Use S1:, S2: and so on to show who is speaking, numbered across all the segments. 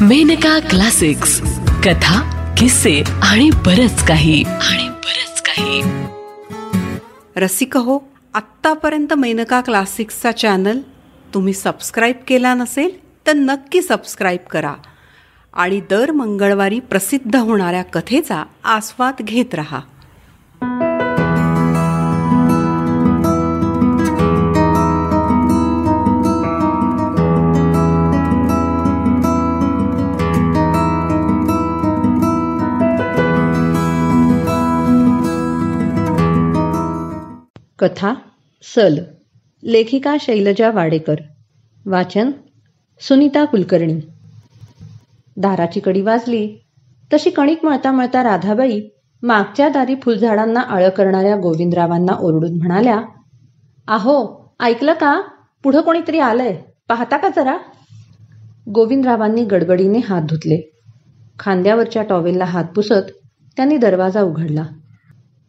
S1: Maneka classics. कथा किस्से आणि बरच काही. आणि बरच काही.
S2: रसिक हो आत्तापर्यंत मेनका क्लासिक्सचा चॅनल तुम्ही सबस्क्राईब केला नसेल तर नक्की सबस्क्राईब करा. आणि दर मंगळवारी प्रसिद्ध होणाऱ्या कथेचा आस्वाद घेत रहा.
S3: कथा सल लेखिका शैलजा वाडेकर वाचन सुनीता कुलकर्णी. दाराची कडी वाजली. तशी कणिक मळता मळता राधाबाई मागच्या दारी फुलझाडांना आळ करणाऱ्या गोविंदरावांना ओरडून म्हणाल्या आहो ऐकलं का? पुढं कोणीतरी आलंय. पाहता का जरा? गोविंदरावांनी गडगडीने हात धुतले. खांद्यावरच्या टॉवेलला हात पुसत त्यांनी दरवाजा उघडला.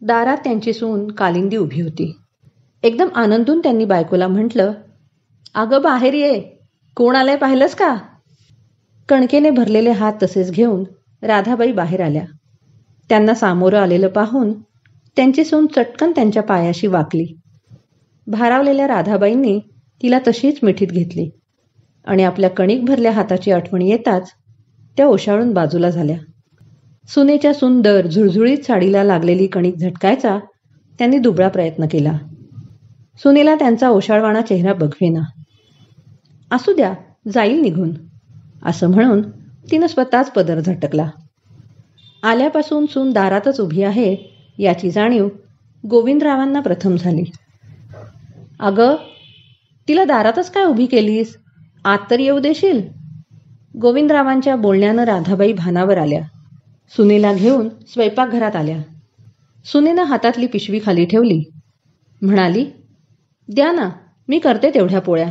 S3: दारात त्यांची सून कालिंदी उभी होती. एकदम आनंदून त्यांनी बायकोला म्हटलं अगं बाहेर ये. कोण आलंय पाहिलंस का? कणकेने भरलेले हात तसेच घेऊन राधाबाई बाहेर आल्या. त्यांना सामोरं आलेलं पाहून त्यांची सून चटकन त्यांच्या पायाशी वाकली. भारावलेल्या राधाबाईंनी तिला तशीच मिठीत घेतली आणि आपल्या कणिक भरल्या हाताची आठवण येताच त्या ओशाळून बाजूला झाल्या. सुनेच्या सुंदर झुळझुळीत साडीला लागलेली कणिक झटकायचा त्यांनी दुबळा प्रयत्न केला. सुनेला त्यांचा ओशाळवाणा चेहरा बघवेना. असू द्या जाईल निघून असं म्हणून तिनं स्वतःच पदर झटकला. आल्यापासून सून दारातच उभी आहे याची जाणीव गोविंदरावांना प्रथम झाली. अगं तिला दारातच काय उभी केलीस? आत तर येऊ देशील? गोविंदरावांच्या बोलण्यानं राधाबाई भानावर आल्या. सुनेला घेऊन स्वयंपाकघरात आल्या. सुनेनं हातातली पिशवी खाली ठेवली. म्हणाली द्या ना मी करते तेवढ्या पोळ्या.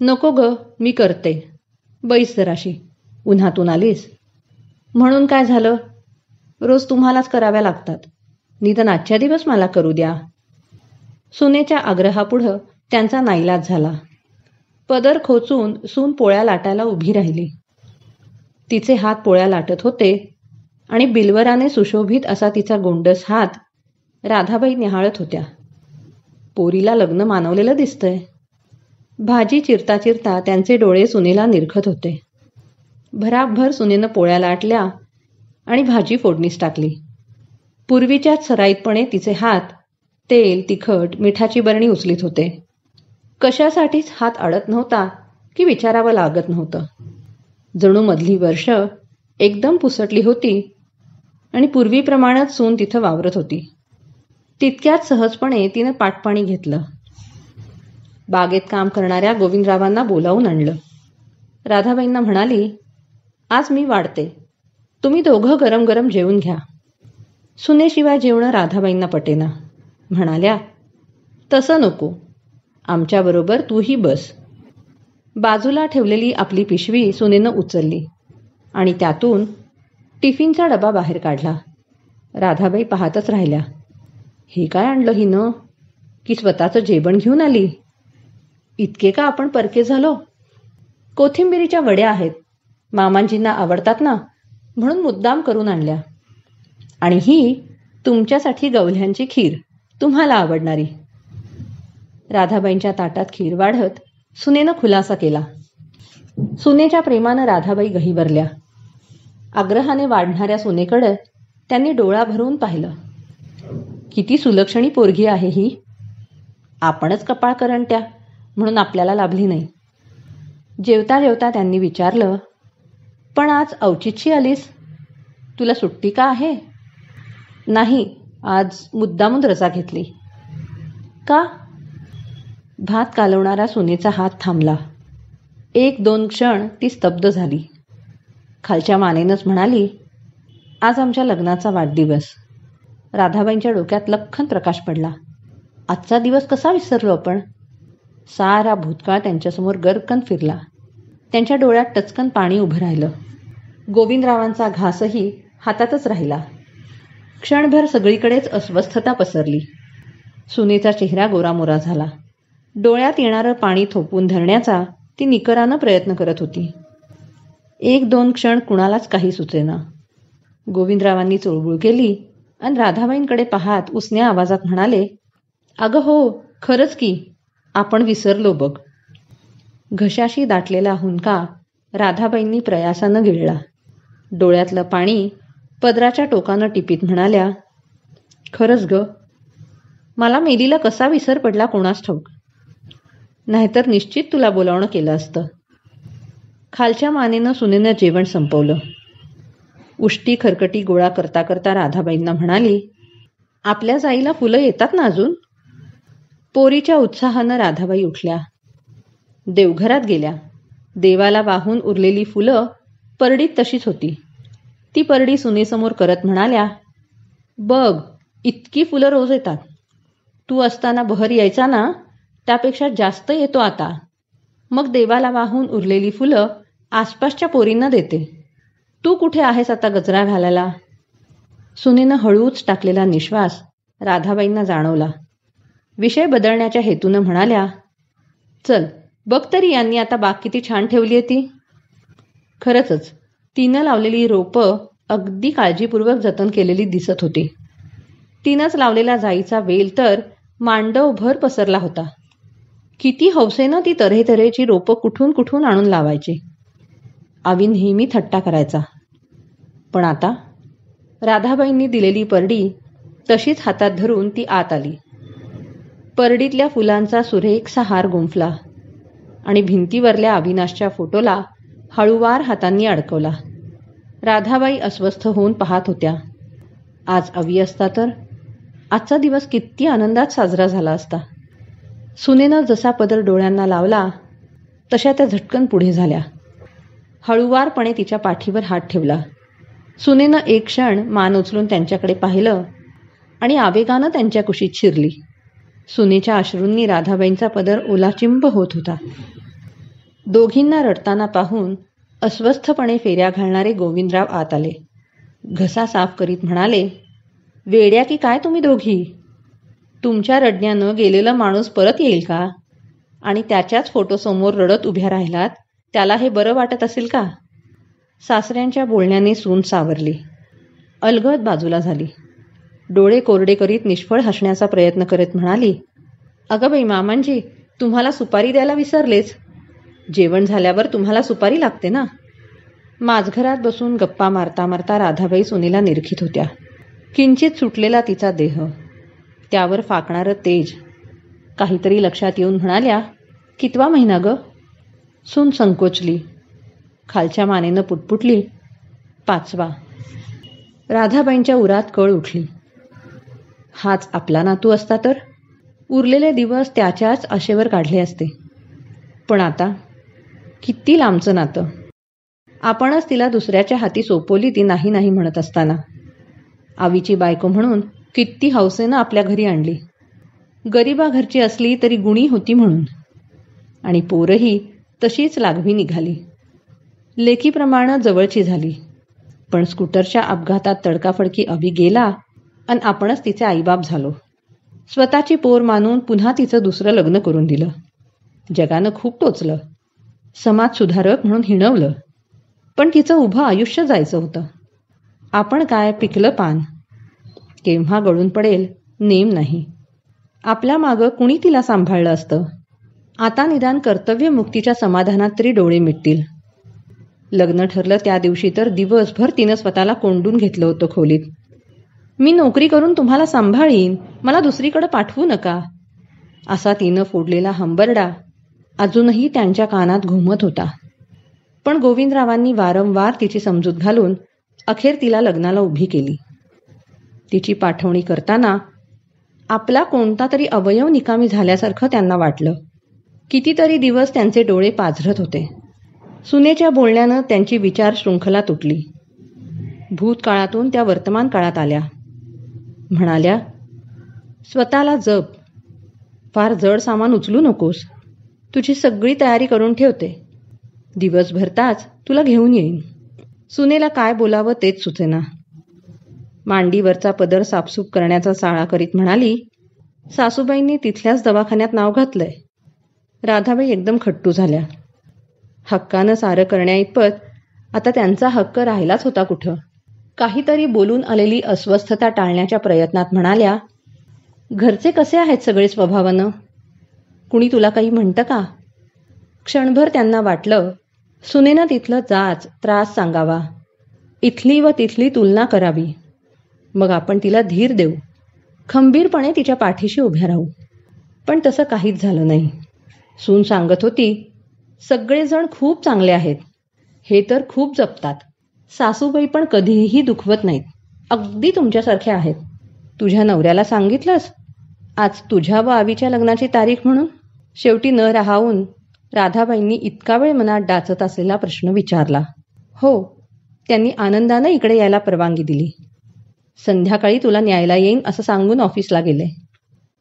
S3: नको ग मी करते. बैस जराशी उन्हातून आलीस. म्हणून काय झालं? रोज तुम्हालाच कराव्या लागतात. निदान आजच्या दिवस मला करू द्या. सुनेच्या आग्रहापुढं त्यांचा नाईलाज झाला. पदर खोचून सून पोळ्या लाटायला उभी राहिली. तिचे हात पोळ्या लाटत होते आणि बिलवराने सुशोभित असा तिचा गोंडस हात राधाबाई निहाळत होत्या. पोरीला लग्न मानवलेलं दिसतंय. भाजी चिरता चिरता त्यांचे डोळे सुनेला निरखत होते. भराभर सुनेनं पोळ्या लाटल्या आणि भाजी फोडणीस टाकली. पूर्वीच्याच सराईतपणे तिचे हात तेल तिखट मिठाची बरणी उचलीत होते. कशासाठीच हात अडत नव्हता की विचारावं लागत नव्हतं. जणू मधली वर्ष एकदम पुसटली होती आणि पूर्वीप्रमाणेच सून तिथं वावरत होती. तितक्यात सहजपणे तिनं पाटपाणी घेतलं. बागेत काम करणाऱ्या गोविंदरावांना बोलावून आणलं. राधाबाईंना म्हणाली आज मी वाढते. तुम्ही दोघं गरम गरम जेवून घ्या. सुनेशिवाय जेवणं राधाबाईंना पटेना. म्हणाल्या तसं नको. आमच्याबरोबर तूही बस. बाजूला ठेवलेली आपली पिशवी सुनेनं उचलली आणि त्यातून टिफिनचा डबा बाहेर काढला. राधाबाई पाहतच राहिल्या. हे काय आणलं हिनं? की स्वतःचं जेवण घेऊन आली? इतके का आपण परके झालो? कोथिंबिरीच्या वड्या आहेत. मामांजींना आवडतात ना? म्हणून मुद्दाम करून आणल्या. आणि ही तुमच्यासाठी गवल्ह्यांची खीर. तुम्हाला आवडणारी. राधाबाईंच्या ताटात खीर वाढत सुनेनं खुलासा केला. सुनेच्या प्रेमानं राधाबाई गहीवरल्या. आग्रहाने वाढणाऱ्या सुनेकडे त्यांनी डोळा भरून पाहिलं. किती सुलक्षणी पोरगी आहे ही? आपणच कपाळ करंट्या म्हणून आपल्याला लाभली नाही. जेवता जेवता त्यांनी विचारलं पण आज अवचितशी आलीस? तुला सुट्टी का आहे? नाही आज मुद्दामून रजा घेतली. का? भात कालवणारा सुनेचा हात थांबला. एक दोन क्षण ती स्तब्ध झाली. खालच्या मानेनंच म्हणाली आज आमच्या लग्नाचा वाढदिवस. राधाबाईंच्या डोक्यात लख्खन प्रकाश पडला. आजचा दिवस कसा विसरलो आपण? सारा भूतकाळ त्यांच्यासमोर गरकन फिरला. त्यांच्या डोळ्यात टचकन पाणी उभं राहिलं. गोविंदरावांचा घासही हातातच राहिला. क्षणभर सगळीकडेच अस्वस्थता पसरली. सुनेचा चेहरा गोरामोरा झाला. डोळ्यात येणारं पाणी थोपून धरण्याचा ती निकरानं प्रयत्न करत होती. एक दोन क्षण कुणालाच काही सुचेना. गोविंदरावांनी चोळबुळ केली आणि राधाबाईंकडे पाहात उसण्या आवाजात म्हणाले अगं हो खरंच की आपण विसरलो बघ. घशाशी दाटलेला हुंका राधाबाईंनी प्रयासानं गिळला. डोळ्यातलं पाणी पदराच्या टोकानं टिपीत म्हणाल्या खरंच ग मला मेलीला कसा विसर पडला कोणास ठाऊक? नाहीतर निश्चित तुला बोलावणं केलं असतं. खालच्या मानेनं सुनेनं जेवण संपवलं. उष्टी खरकटी गोळा करता करता राधाबाईंना म्हणाली आपल्या जाईला फुलं येतात ना अजून? पोरीच्या उत्साहानं राधाबाई उठल्या. देवघरात गेल्या. देवाला वाहून उरलेली फुलं परडीत तशीच होती. ती परडी सुनेसमोर करत म्हणाल्या बघ इतकी फुलं रोज येतात. तू असताना बहर यायचा ना त्यापेक्षा जास्त येतो आता. मग देवाला वाहून उरलेली फुलं आसपासच्या पोरींना देते. तू कुठे आहेस आता गजरा घालायला? सुनेनं हळूच टाकलेला निश्वास राधाबाईंना जाणवला. विषय बदलण्याच्या हेतूनं म्हणाल्या चल बघ तरी यांनी आता बाग किती छान ठेवली आहे ती. खरंच तिनं लावलेली रोपं अगदी काळजीपूर्वक जतन केलेली दिसत होती. तिनंच लावलेला जाईचा वेल तर मांडवभर पसरला होता. किती हौसेनं ती तऱ्हेतऱ्हेची रोपं कुठून कुठून आणून लावायची? आवी नेहमी थट्टा करायचा. पण आता राधाबाईंनी दिलेली परडी तशीच हातात धरून ती आत आली. परडीतल्या फुलांचा सुरेखसा हार गुंफला आणि भिंतीवरल्या अविनाशच्या फोटोला हळूवार हातांनी अडकवला. राधाबाई अस्वस्थ होऊन पाहत होत्या आज अवी असता तर? आजचा दिवस किती आनंदात साजरा झाला असता. सुनेनं जसा पदर डोळ्यांना लावला तशा त्या झटकन पुढे झाल्या. हळूवारपणे तिच्या पाठीवर हात ठेवला. सुनेनं एक क्षण मान उचलून त्यांच्याकडे पाहिलं आणि आवेगानं त्यांच्या कुशीत शिरली. सुनेच्या अश्रूंनी राधाबाईंचा पदर ओलाचिंब होत होता. दोघींना रडताना पाहून अस्वस्थपणे फेऱ्या घालणारे गोविंदराव आत आले. घसा साफ करीत म्हणाले वेड्या की काय तुम्ही दोघी? तुमच्या रडण्यानं गेलेला माणूस परत येईल का? आणि त्याच्याच फोटोसमोर रडत उभ्या राहिलात त्याला हे बरं वाटत असेल का? सासऱ्यांच्या बोलण्याने सून सावरली. अलगद बाजूला झाली. डोळे कोरडे करीत निष्फळ हसण्याचा प्रयत्न करत म्हणाली अगं बाई मामांजी तुम्हाला सुपारी द्यायला विसरलेच. जेवण झाल्यावर तुम्हाला सुपारी लागते ना? माझघरात बसून गप्पा मारता मारता राधाबाई सुनीला निरखित होत्या. किंचित सुटलेला तिचा देह. त्यावर फाकणारं तेज. काहीतरी लक्षात येऊन म्हणाल्या कितवा महिना ग? सून संकोचली. खालच्या मानेनं पुटपुटली. पाचवा. राधाबाईंच्या उरात कळ उठली. हाच आपला नातू असता तर? उरलेले दिवस त्याच्याच आशेवर काढले असते. पण आता? किती लांबचं नातं. आपणच तिला दुसऱ्याच्या हाती सोपवली ती नाही नाही म्हणत असताना. आवीची बायको म्हणून किती हौसेनं आपल्या घरी आणली. गरिबा घरची असली तरी गुणी होती म्हणून. आणि पोरही तशीच लागवी निघाली. लेखीप्रमाणे जवळची झाली. पण स्कूटरच्या अपघातात तडकाफडकी अभि गेला आणि आपणच तिचे आईबाप झालो. स्वतःची पोर मानून पुन्हा तिचं दुसरं लग्न करून दिलं. जगानं खूप टोचलं. समाज सुधारक म्हणून हिणवलं. पण तिचं उभं आयुष्य जायचं होतं. आपण काय पिकलं पान? केव्हा गळून पडेल नेम नाही. आपल्या मागं कुणी तिला सांभाळलं असतं? आता निदान कर्तव्यमुक्तीच्या समाधानात तरी डोळे मिटतील. लग्न ठरलं त्या दिवशी तर दिवसभर तिनं स्वतःला कोंडून घेतलं होतं खोलीत. मी नोकरी करून तुम्हाला सांभाळीन. मला दुसरीकडे पाठवू नका. असा तिनं फोडलेला हंबरडा अजूनही त्यांच्या कानात घुमत होता. पण गोविंदरावांनी वारंवार तिची समजूत घालून अखेर तिला लग्नाला उभी केली. तिची पाठवणी करताना आपला कोणता तरी अवयव निकामी झाल्यासारखं त्यांना वाटलं. कितीतरी दिवस त्यांचे डोळे पाझरत होते. सुनेच्या बोलण्यानं त्यांची विचार शृंखला तुटली. भूतकाळातून त्या वर्तमान काळात आल्या. म्हणाल्या स्वतःला जप. फार जड सामान उचलू नकोस. तुझी सगळी तयारी करून ठेवते. दिवस भरताच तुला घेऊन येईन. सुनेला काय बोलावं तेच सुचेना. मांडीवरचा पदर साफसूफ करण्याचा साळा करीत म्हणाली सासूबाईंनी तिथल्याच दवाखान्यात नाव घातलंय. राधाबाई एकदम खट्टू झाल्या. हक्कानं सारं करण्याइतपत आता त्यांचा हक्क राहिलाच होता कुठं? काहीतरी बोलून आलेली अस्वस्थता टाळण्याच्या प्रयत्नात म्हणाल्या घरचे कसे आहेत सगळे स्वभावानं? कुणी तुला काही म्हणतं का? क्षणभर त्यांना वाटलं सुनेनं तिथलं जाच त्रास सांगावा. इथली व तिथली तुलना करावी. मग आपण तिला धीर देऊ. खंबीरपणे तिच्या पाठीशी उभ्या राहू. पण तसं काहीच झालं नाही. सून सांगत होती सगळेजण खूप चांगले आहेत. हे तर खूप जपतात. सासूबाई पण कधीही दुखवत नाहीत. अगदी तुमच्यासारखे आहेत. तुझ्या नवऱ्याला सांगितलंस? आज तुझ्या व आवीच्या लग्नाची तारीख म्हणून? शेवटी न राहावून राधाबाईंनी इतका वेळ मनात डाचत असलेला प्रश्न विचारला. हो त्यांनी आनंदानं इकडे यायला परवानगी दिली. संध्याकाळी तुला न्यायला येईन असं सांगून ऑफिसला गेले.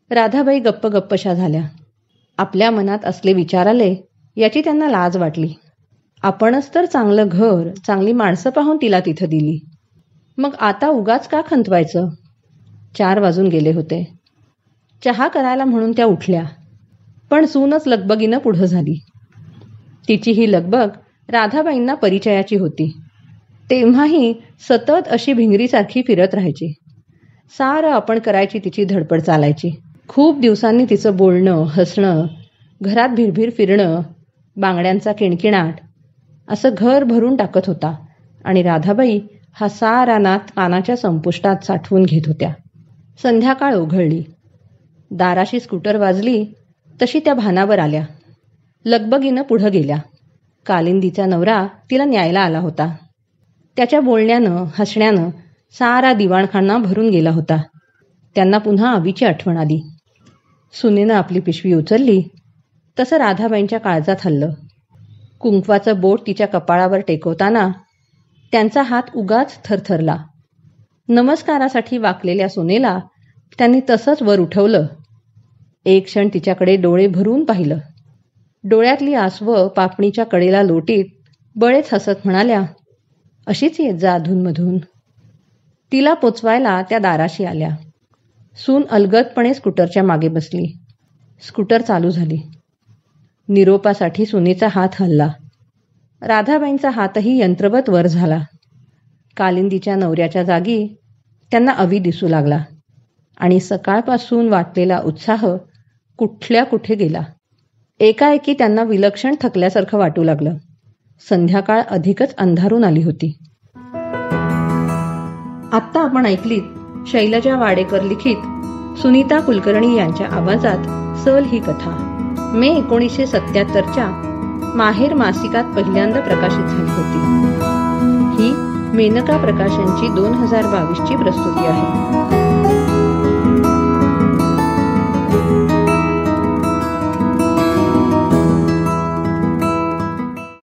S3: राधाबाई गप्प गप्पशा झाल्या. आपल्या मनात असले विचार आले याची त्यांना लाज वाटली. आपणच तर चांगलं घर चांगली माणसं पाहून तिला तिथं दिली. मग आता उगाच का खंतवायचं? चार वाजून गेले होते. चहा करायला म्हणून त्या उठल्या. पण सूनच लगबगीनं पुढं झाली. तिची ही लगबग राधाबाईंना परिचयाची होती. तेव्हाही सतत अशी भिंगरीसारखी फिरत राहायची. सारं आपण करायची तिची धडपड चालायची. खूप दिवसांनी तिचं बोलणं हसणं घरात भिरभिर फिरणं बांगड्यांचा किणकिणाट. असं घर भरून टाकत होता आणि राधाबाई हा सारा नात कानाच्या संपुष्टात साठवून घेत होत्या. संध्याकाळ उघडली. दाराशी स्कूटर वाजली तशी त्या भानावर आल्या. लगबगीनं पुढं गेल्या. कालिंदीचा नवरा तिला न्यायला आला होता. त्याच्या बोलण्यानं हसण्यानं सारा दिवाणखाना भरून गेला होता. त्यांना पुन्हा आवीची आठवण आली. सुनेनं आपली पिशवी उचलली तसं राधाबाईंच्या काळजात हल्लं. कुंकवाचं बोट तिच्या कपाळावर टेकवताना त्यांचा हात उगाच थरथरला. नमस्कारासाठी वाकलेल्या सुनेला त्यांनी तसंच वर उठवलं. एक क्षण तिच्याकडे डोळे भरून पाहिलं. डोळ्यातली आसवं पापणीच्या कडेला लोटीत बळेच हसत म्हणाल्या अशीच येत जा अधूनमधून. तिला पोचवायला त्या दाराशी आल्या. सून अलगदपणे स्कूटरच्या मागे बसली. स्कूटर चालू झाली. निरोपासाठी सुनीचा हात हल्ला. राधाबाईंचा हातही यंत्रवत वर झाला. कालिंदीच्या नवऱ्याच्या जागी त्यांना अवी दिसू लागला आणि सकाळपासून वाटलेला उत्साह कुठल्या कुठे गेला. एकाएकी त्यांना विलक्षण थकल्यासारखं वाटू लागलं. संध्याकाळ अधिकच अंधारून आली होती. आत्ता आपण ऐकलीत शैलजा वाडेकर लिखित सुनीता कुलकर्णी यांच्या आवाजात सल ही कथा. मे एकोणीसशे सत्याहत्तरच्या माहेर मासिकात पहिल्यांदा प्रकाशित झाली होती. ही मेनका प्रकाशनची दोन हजार बावीसची प्रस्तुती आहे.